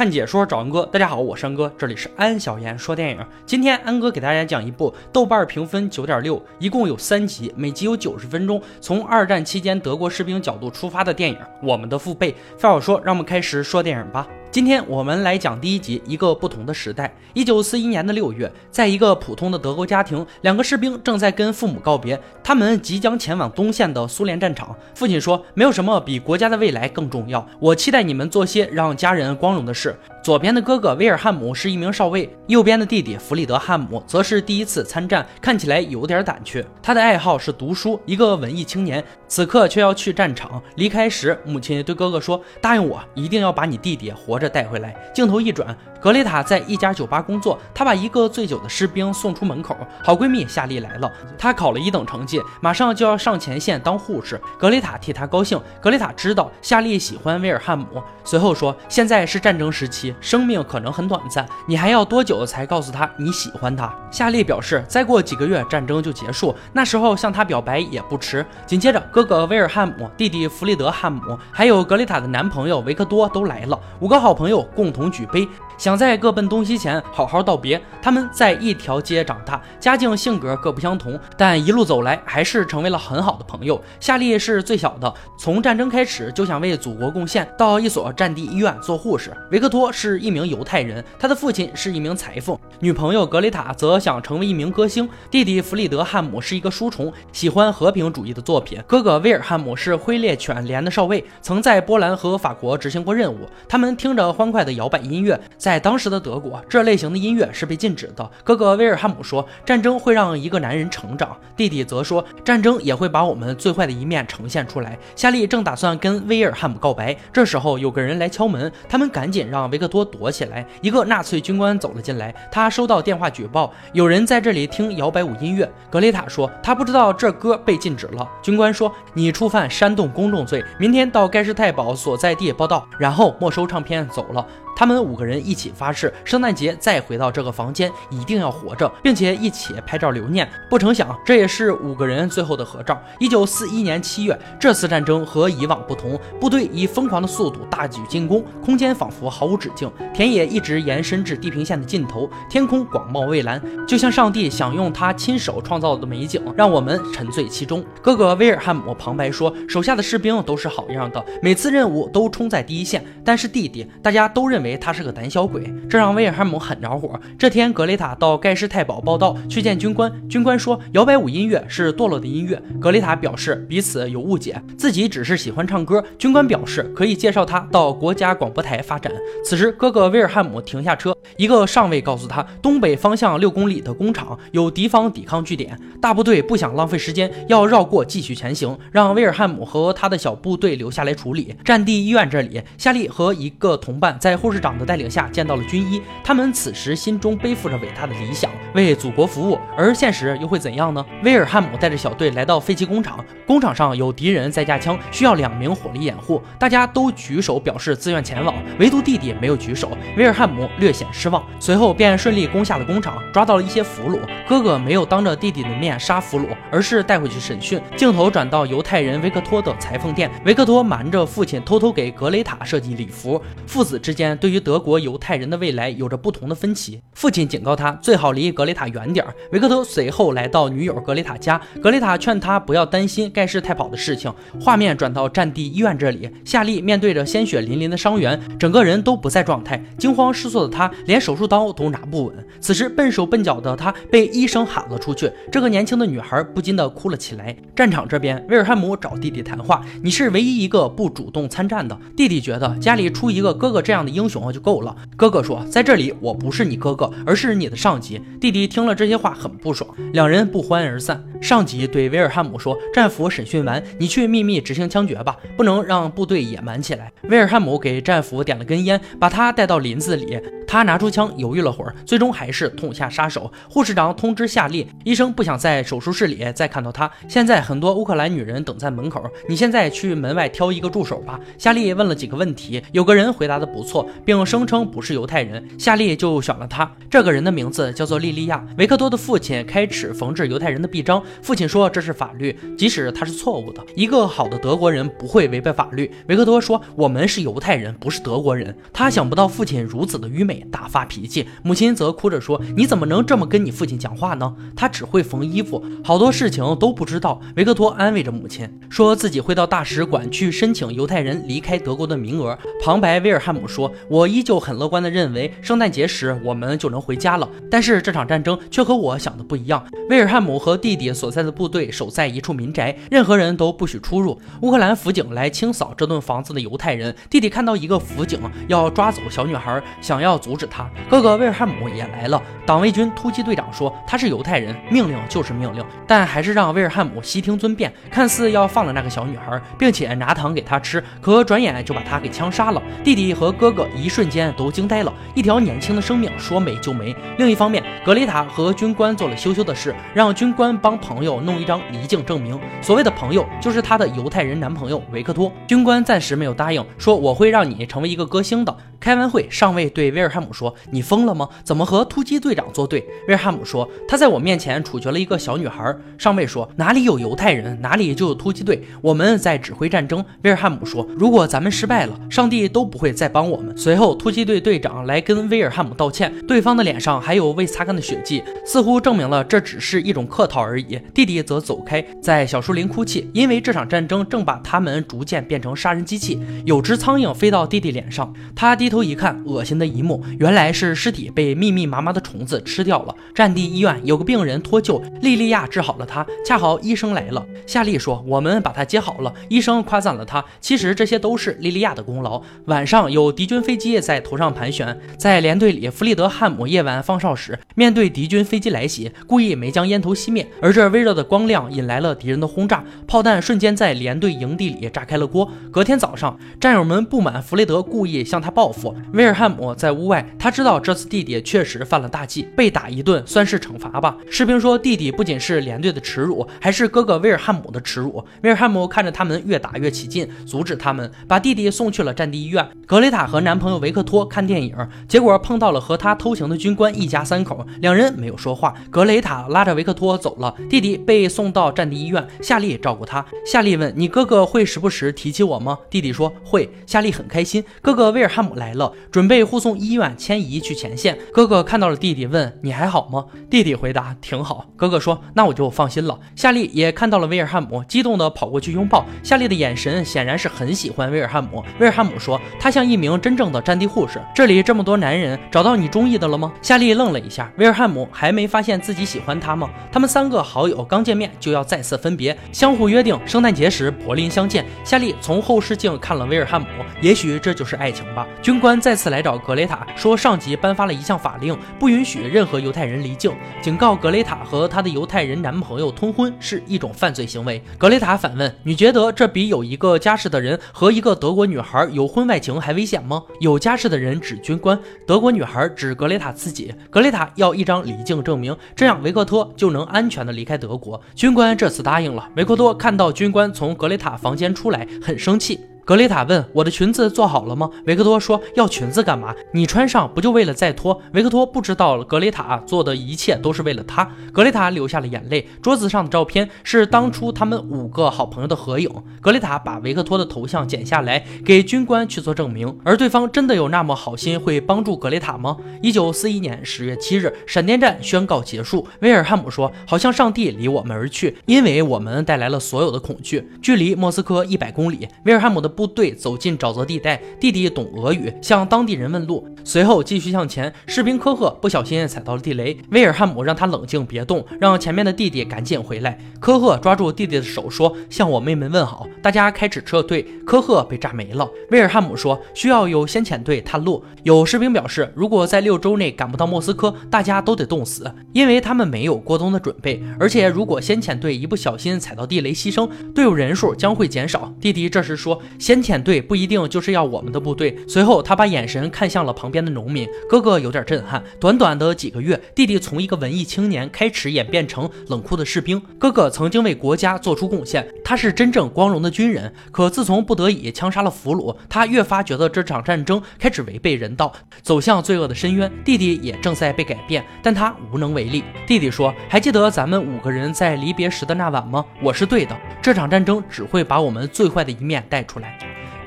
看解说找安哥，大家好，我是安哥，这里是安小言说电影。今天安哥给大家讲一部豆瓣评分九点六，一共有三集，每集有九十分钟，从二战期间德国士兵角度出发的电影《我们的父辈》。废话少说，让我们开始说电影吧。今天我们来讲第一集，一个不同的时代。一九四一年的六月，在一个普通的德国家庭，两个士兵正在跟父母告别，他们即将前往东线的苏联战场。父亲说：“没有什么比国家的未来更重要，我期待你们做些让家人光荣的事。”左边的哥哥威尔汉姆是一名少尉，右边的弟弟弗里德汉姆则是第一次参战，看起来有点胆怯。他的爱好是读书，一个文艺青年，此刻却要去战场。离开时，母亲对哥哥说：“答应我，一定要把你弟弟活着带回来。”镜头一转。格雷塔在一家酒吧工作，她把一个醉酒的士兵送出门口。好闺蜜夏丽来了，她考了一等成绩，马上就要上前线当护士。格雷塔替她高兴。格雷塔知道夏丽喜欢威尔汉姆，随后说：“现在是战争时期，生命可能很短暂，你还要多久才告诉他你喜欢他？”夏丽表示：“再过几个月战争就结束，那时候向他表白也不迟。”紧接着，哥哥威尔汉姆、弟弟弗里德汉姆，还有格雷塔的男朋友维克多都来了，五个好朋友共同举杯。想在各奔东西前好好道别。他们在一条街长大，家境性格各不相同，但一路走来还是成为了很好的朋友。夏利是最小的，从战争开始就想为祖国贡献，到一所战地医院做护士。维克托是一名犹太人，他的父亲是一名裁缝，女朋友格雷塔则想成为一名歌星。弟弟弗里德汉姆是一个书虫，喜欢和平主义的作品。哥哥威尔汉姆是挥猎犬连的少尉，曾在波兰和法国执行过任务。他们听着欢快的摇摆音乐，在。在当时的德国，这类型的音乐是被禁止的。哥哥威尔汉姆说：“战争会让一个男人成长。”弟弟则说：“战争也会把我们最坏的一面呈现出来。”夏利正打算跟威尔汉姆告白，这时候有个人来敲门，他们赶紧让维克多躲起来。一个纳粹军官走了进来，他收到电话举报，有人在这里听摇摆舞音乐。格雷塔说：“他不知道这歌被禁止了。”军官说：“你触犯煽动公众罪，明天到盖世太保所在地报道。”然后没收唱片走了。他们五个人一起发誓，圣诞节再回到这个房间，一定要活着，并且一起拍照留念。不成想，这也是五个人最后的合照。一九四一年七月，这次战争和以往不同，部队以疯狂的速度大举进攻，空间仿佛毫无止境，田野一直延伸至地平线的尽头，天空广袤蔚蓝，就像上帝想用他亲手创造的美景，让我们沉醉其中。哥哥威尔汉姆旁白说，手下的士兵都是好样的，每次任务都冲在第一线，但是弟弟，大家都认为。他是个胆小鬼，这让威尔汉姆很着火。这天，格雷塔到盖世太保报道，去见军官。军官说，摇摆舞音乐是堕落的音乐。格雷塔表示彼此有误解，自己只是喜欢唱歌。军官表示可以介绍他到国家广播台发展。此时，哥哥威尔汉姆停下车，一个上尉告诉他，东北方向六公里的工厂有敌方抵抗据点，大部队不想浪费时间，要绕过继续前行，让威尔汉姆和他的小部队留下来处理。战地医院这里，夏利和一个同伴在护士。长的带领下见到了军医，他们此时心中背负着伟大的理想，为祖国服务。而现实又会怎样呢？威尔汉姆带着小队来到废弃工厂，工厂上有敌人在架枪，需要两名火力掩护。大家都举手表示自愿前往，唯独弟弟没有举手。威尔汉姆略显失望，随后便顺利攻下了工厂，抓到了一些俘虏。哥哥没有当着弟弟的面杀俘虏，而是带回去审讯。镜头转到犹太人维克托的裁缝店，维克托瞒着父亲，偷偷给格雷塔设计礼服。父子之间对。对于德国犹太人的未来有着不同的分歧，父亲警告他最好离格雷塔远点儿。维克托随后来到女友格雷塔家，格雷塔劝他不要担心盖世太保的事情。画面转到战地医院这里，夏利面对着鲜血淋淋的伤员，整个人都不在状态，惊慌失措的他连手术刀都拿不稳。此时笨手笨脚的他被医生喊了出去，这个年轻的女孩不禁的哭了起来。战场这边，威尔汉姆找弟弟谈话：“你是唯一一个不主动参战的。”弟弟觉得家里出一个哥哥这样的英雄。就够了。哥哥说，在这里我不是你哥哥，而是你的上级。弟弟听了这些话很不爽，两人不欢而散。上级对威尔汉姆说：“战俘审讯完，你去秘密执行枪决吧，不能让部队野蛮起来。”威尔汉姆给战俘点了根烟，把他带到林子里。他拿出枪，犹豫了会儿，最终还是痛下杀手。护士长通知夏利，医生不想在手术室里再看到他。现在很多乌克兰女人等在门口，你现在去门外挑一个助手吧。夏利问了几个问题，有个人回答的不错。并声称不是犹太人。夏利就选了他。这个人的名字叫做莉莉亚。维克多的父亲开始缝制犹太人的臂章。父亲说这是法律，即使他是错误的。一个好的德国人不会违背法律。维克多说我们是犹太人，不是德国人。他想不到父亲如此的愚昧，大发脾气。母亲则哭着说你怎么能这么跟你父亲讲话呢？他只会缝衣服，好多事情都不知道。维克托安慰着母亲，说自己会到大使馆去申请犹太人离开德国的名额。旁白威尔汉姆说：“我依旧很乐观地认为，圣诞节时我们就能回家了。但是这场战争却和我想的不一样。威尔汉姆和弟弟所在的部队守在一处民宅，任何人都不许出入。乌克兰辅警来清扫这栋房子的犹太人。弟弟看到一个辅警要抓走小女孩，想要阻止他。哥哥威尔汉姆也来了。党卫军突击队长说他是犹太人，命令就是命令，但还是让威尔汉姆悉听尊便，看似要放了那个小女孩，并且拿糖给她吃，可转眼就把她给枪杀了。弟弟和哥哥一瞬间都惊呆了，一条年轻的生命说没就没。另一方面，格雷塔和军官做了羞羞的事，让军官帮朋友弄一张离境证明。所谓的朋友就是他的犹太人男朋友维克托。军官暂时没有答应，说我会让你成为一个歌星的。开完会，上尉对威尔汉姆说：“你疯了吗？怎么和突击队长作对？”威尔汉姆说：“他在我面前处决了一个小女孩。”上尉说：“哪里有犹太人，哪里就有突击队。我们在指挥战争。”威尔汉姆说：“如果咱们失败了，上帝都不会再帮我们。”随后，突击队队长来跟威尔汉姆道歉，对方的脸上还有未擦干的血迹，似乎证明了这只是一种客套而已。弟弟则走开，在小树林哭泣，因为这场战争正把他们逐渐变成杀人机器。有只苍蝇飞到弟弟脸上，他低头一看，恶心的一幕，原来是尸体被密密麻麻的虫子吃掉了。战地医院有个病人脱臼，莉莉亚治好了他。恰好医生来了，夏利说：“我们把他接好了。”医生夸赞了他。其实这些都是莉莉亚的功劳。晚上有敌军飞机在头上盘旋，在连队里，弗里德汉姆夜晚放哨时，面对敌军飞机来袭，故意没将烟头熄灭，而这微弱的光亮引来了敌人的轰炸，炮弹瞬间在连队营地里炸开了锅。隔天早上，战友们不满弗雷德故意向他报复，威尔汉姆在屋外，他知道这次弟弟确实犯了大忌，被打一顿算是惩罚吧。士兵说，弟弟不仅是连队的耻辱，还是哥哥威尔汉姆的耻辱。威尔汉姆看着他们越打越起劲，阻止他们，把弟弟送去了战地医院。格雷塔和男朋友维克托看电影，结果碰到了和他偷情的军官，一家三口，两人没有说话。格雷塔拉着维克托走了，弟弟被送到战地医院，夏利照顾他。夏利问：“你哥哥会时不时提起我吗？”弟弟说：“会。”夏利很开心，哥哥威尔汉姆来来了，准备护送医院迁移去前线。哥哥看到了弟弟，问：“你还好吗？”弟弟回答：“挺好。”哥哥说：“那我就放心了。”夏利也看到了威尔汉姆，激动地跑过去拥抱。夏利的眼神显然是很喜欢威尔汉姆。威尔汉姆说：“他像一名真正的战地护士。这里这么多男人，找到你中意的了吗？”夏利愣了一下。威尔汉姆还没发现自己喜欢他吗？他们三个好友刚见面就要再次分别，相互约定圣诞节时柏林相见。夏利从后视镜看了威尔汉姆，也许这就是爱情吧。军军官再次来找格雷塔，说上级颁发了一项法令，不允许任何犹太人离境，警告格雷塔和她的犹太人男朋友通婚是一种犯罪行为。格雷塔反问：“你觉得这比有一个家室的人和一个德国女孩有婚外情还危险吗？”有家室的人指军官，德国女孩指格雷塔自己。格雷塔要一张离境证明，这样维克托就能安全的离开德国。军官这次答应了。维克托看到军官从格雷塔房间出来，很生气。格雷塔问：“我的裙子做好了吗？”维克托说：“要裙子干嘛？你穿上不就为了再脱？”维克托不知道格雷塔做的一切都是为了他。格雷塔流下了眼泪。桌子上的照片是当初他们五个好朋友的合影。格雷塔把维克托的头像剪下来给军官去做证明，而对方真的有那么好心会帮助格雷塔吗？一九四一年十月七日，闪电战宣告结束。威尔汉姆说：“好像上帝离我们而去，因为我们带来了所有的恐惧。”距离莫斯科一百公里，威尔汉姆的。部队走进沼泽地带，弟弟懂俄语，向当地人问路。随后继续向前，士兵科赫不小心踩到了地雷，威尔汉姆让他冷静，别动，让前面的弟弟赶紧回来。科赫抓住弟弟的手说：“向我妹妹问好。”大家开始撤退，科赫被炸没了。威尔汉姆说：“需要有先遣队探路。”有士兵表示，如果在六周内赶不到莫斯科，大家都得冻死，因为他们没有过冬的准备。而且如果先遣队一不小心踩到地雷牺牲，队伍人数将会减少。弟弟这时说。先遣队不一定就是要我们的部队。随后，他把眼神看向了旁边的农民。哥哥有点震撼，短短的几个月，弟弟从一个文艺青年开始演变成冷酷的士兵。哥哥曾经为国家做出贡献，他是真正光荣的军人。可自从不得已枪杀了俘虏，他越发觉得这场战争开始违背人道，走向罪恶的深渊。弟弟也正在被改变，但他无能为力。弟弟说：“还记得咱们五个人在离别时的那晚吗？我是对的，这场战争只会把我们最坏的一面带出来。”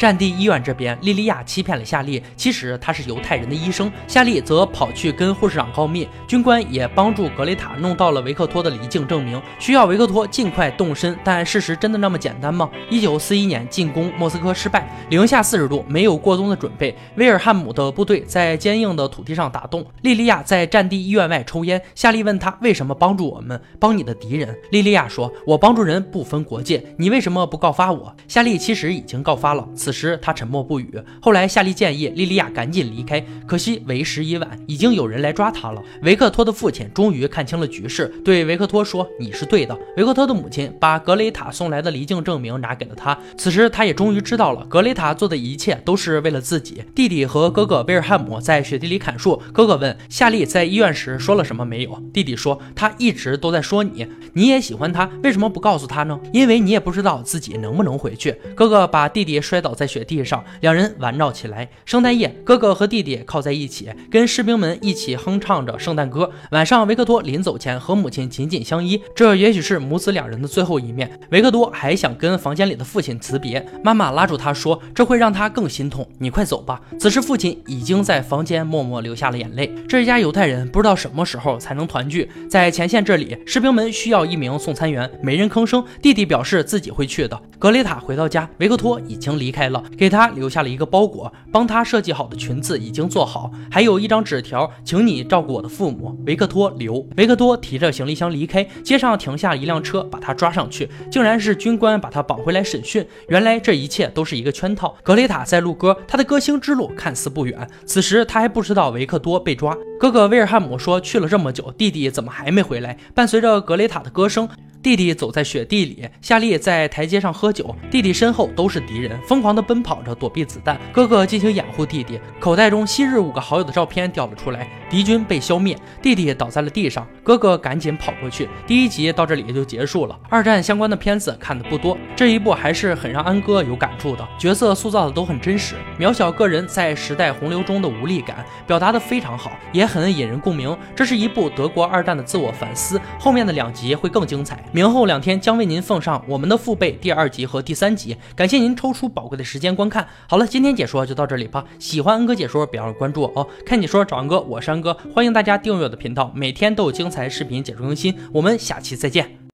战地医院这边，莉莉娅欺骗了夏利，其实她是犹太人的医生。夏利则跑去跟护士长告密，军官也帮助格雷塔弄到了维克托的离境证明，需要维克托尽快动身。但事实真的那么简单吗？一九四一年进攻莫斯科失败，零下四十度，没有过冬的准备。威尔汉姆的部队在坚硬的土地上打洞。莉莉娅在战地医院外抽烟。夏利问他为什么帮助我们，帮你的敌人。莉莉娅说：“我帮助人不分国界，你为什么不告发我？”夏利其实已经告发了。此时他沉默不语。后来夏利建议莉莉娅赶紧离开，可惜为时已晚，已经有人来抓他了。维克托的父亲终于看清了局势，对维克托说：“你是对的。”维克托的母亲把格雷塔送来的离境证明拿给了他。此时他也终于知道了，格雷塔做的一切都是为了自己。弟弟和哥哥威尔汉姆在雪地里砍树。哥哥问夏利在医院时说了什么没有？弟弟说他一直都在说你，你也喜欢他，为什么不告诉他呢？因为你也不知道自己能不能回去。哥哥把弟弟摔倒在在雪地。上两人玩闹起来。圣诞夜，哥哥和弟弟靠在一起，跟士兵们一起哼唱着圣诞歌。晚上，维克多临走前和母亲紧紧相依，这也许是母子两人的最后一面。维克多还想跟房间里的父亲辞别，妈妈拉住他说：“这会让他更心痛，你快走吧。”此时，父亲已经在房间默默流下了眼泪。这一家犹太人不知道什么时候才能团聚。在前线这里，士兵们需要一名送餐员，没人吭声。弟弟表示自己会去的。格雷塔回到家，维克托已经离开了，给。他留下了一个包裹，帮他设计好的裙子已经做好，还有一张纸条，请你照顾我的父母。维克托留。维克托提着行李箱离开，街上停下一辆车，把他抓上去，竟然是军官把他绑回来审讯。原来这一切都是一个圈套。格雷塔在录歌，他的歌星之路看似不远。此时他还不知道维克多被抓。哥哥威尔汉姆说去了这么久，弟弟怎么还没回来？伴随着格雷塔的歌声。弟弟走在雪地里，夏利在台阶上喝酒。弟弟身后都是敌人，疯狂地奔跑着躲避子弹。哥哥进行掩护弟弟，口袋中昔日五个好友的照片掉了出来。敌军被消灭，弟弟倒在了地上，哥哥赶紧跑过去。第一集到这里就结束了。二战相关的片子看的不多，这一部还是很让安哥有感触的，角色塑造的都很真实，渺小个人在时代洪流中的无力感表达的非常好，也很引人共鸣。这是一部德国二战的自我反思，后面的两集会更精彩。明后两天将为您奉上我们的父辈第二集和第三集，感谢您抽出宝贵的时间观看。好了，今天解说就到这里吧。喜欢恩哥解说，别忘了关注我哦。看解说找恩哥，我是安哥，欢迎大家订阅我的频道，每天都有精彩视频解说更新。我们下期再见。